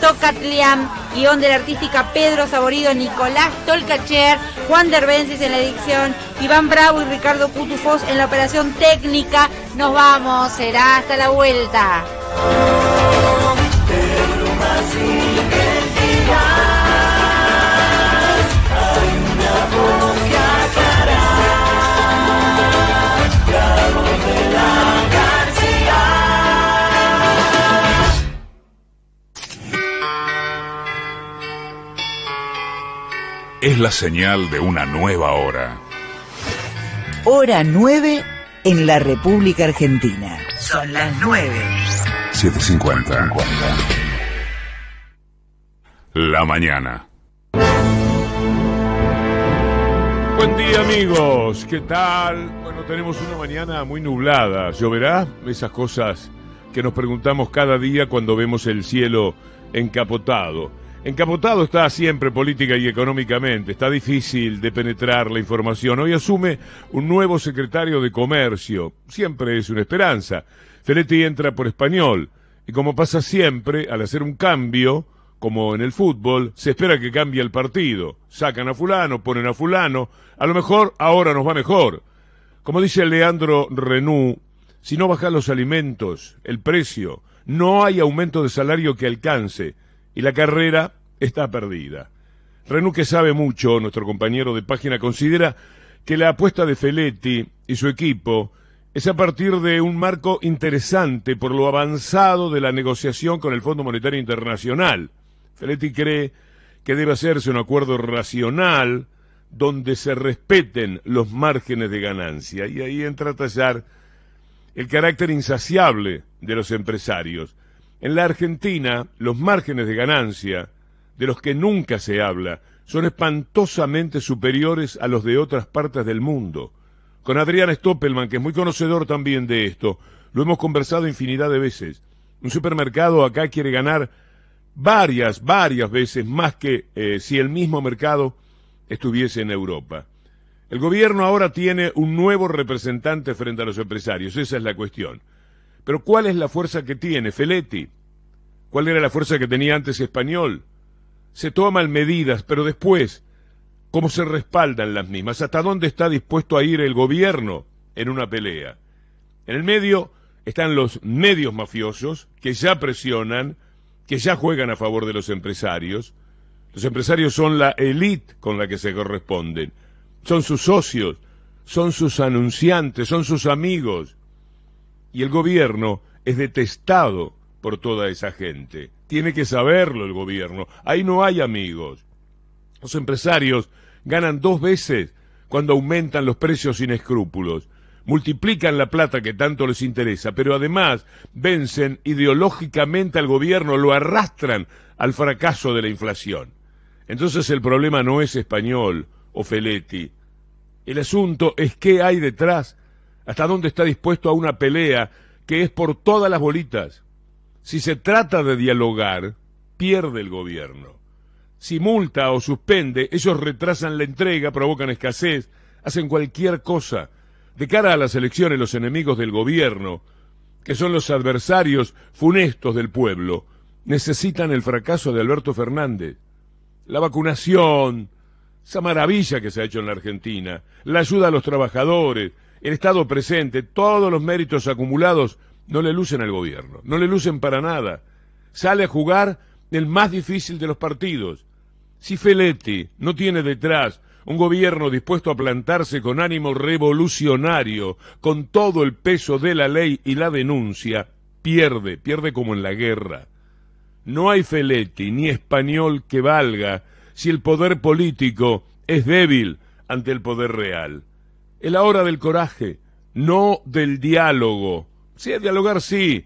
Tocatliam, guion de la artística Pedro Saborido, Nicolás Tolcacher, Juan Derbencis en la edición, Iván Bravo y Ricardo Cutufos en la operación técnica. Nos vamos, será hasta la vuelta. Es la señal de una nueva hora. Hora 9 en la República Argentina. Son las 9. 750. La mañana. Buen día amigos, ¿qué tal? Bueno, tenemos una mañana muy nublada, ¿lloverá? Esas cosas que nos preguntamos cada día cuando vemos el cielo encapotado. Encapotado está siempre política y económicamente, está difícil de penetrar la información. Hoy asume un nuevo secretario de Comercio, siempre es una esperanza. Feletti entra por español, y como pasa siempre, al hacer un cambio, como en el fútbol, se espera que cambie el partido. Sacan a fulano, ponen a fulano, a lo mejor ahora nos va mejor. Como dice Leandro Renú, si no bajan los alimentos, el precio, no hay aumento de salario que alcance y la carrera está perdida. Renú, que sabe mucho, nuestro compañero de página, considera que la apuesta de Feletti y su equipo es a partir de un marco interesante por lo avanzado de la negociación con el Fondo Monetario Internacional. Feletti cree que debe hacerse un acuerdo racional donde se respeten los márgenes de ganancia y ahí entra a tallar el carácter insaciable de los empresarios. En la Argentina, los márgenes de ganancia, de los que nunca se habla, son espantosamente superiores a los de otras partes del mundo. Con Adrián Stoppelman, que es muy conocedor también de esto, lo hemos conversado infinidad de veces. Un supermercado acá quiere ganar varias, varias veces más que eh, si el mismo mercado estuviese en Europa. El gobierno ahora tiene un nuevo representante frente a los empresarios, esa es la cuestión. Pero ¿cuál es la fuerza que tiene Feletti? ¿Cuál era la fuerza que tenía antes Español? Se toman medidas, pero después, ¿cómo se respaldan las mismas? ¿Hasta dónde está dispuesto a ir el gobierno en una pelea? En el medio están los medios mafiosos que ya presionan, que ya juegan a favor de los empresarios. Los empresarios son la élite con la que se corresponden. Son sus socios, son sus anunciantes, son sus amigos y el gobierno es detestado por toda esa gente. Tiene que saberlo el gobierno. Ahí no hay amigos. Los empresarios ganan dos veces cuando aumentan los precios sin escrúpulos. Multiplican la plata que tanto les interesa, pero además vencen ideológicamente al gobierno, lo arrastran al fracaso de la inflación. Entonces el problema no es español o Feletti. El asunto es qué hay detrás hasta dónde está dispuesto a una pelea que es por todas las bolitas. Si se trata de dialogar, pierde el gobierno. Si multa o suspende, ellos retrasan la entrega, provocan escasez, hacen cualquier cosa. De cara a las elecciones, los enemigos del gobierno, que son los adversarios funestos del pueblo, necesitan el fracaso de Alberto Fernández. La vacunación, esa maravilla que se ha hecho en la Argentina, la ayuda a los trabajadores, el Estado presente, todos los méritos acumulados no le lucen al gobierno, no le lucen para nada. Sale a jugar el más difícil de los partidos. Si Feletti no tiene detrás un gobierno dispuesto a plantarse con ánimo revolucionario, con todo el peso de la ley y la denuncia, pierde, pierde como en la guerra. No hay Feletti ni español que valga si el poder político es débil ante el poder real. Es la hora del coraje, no del diálogo. Sí, dialogar sí,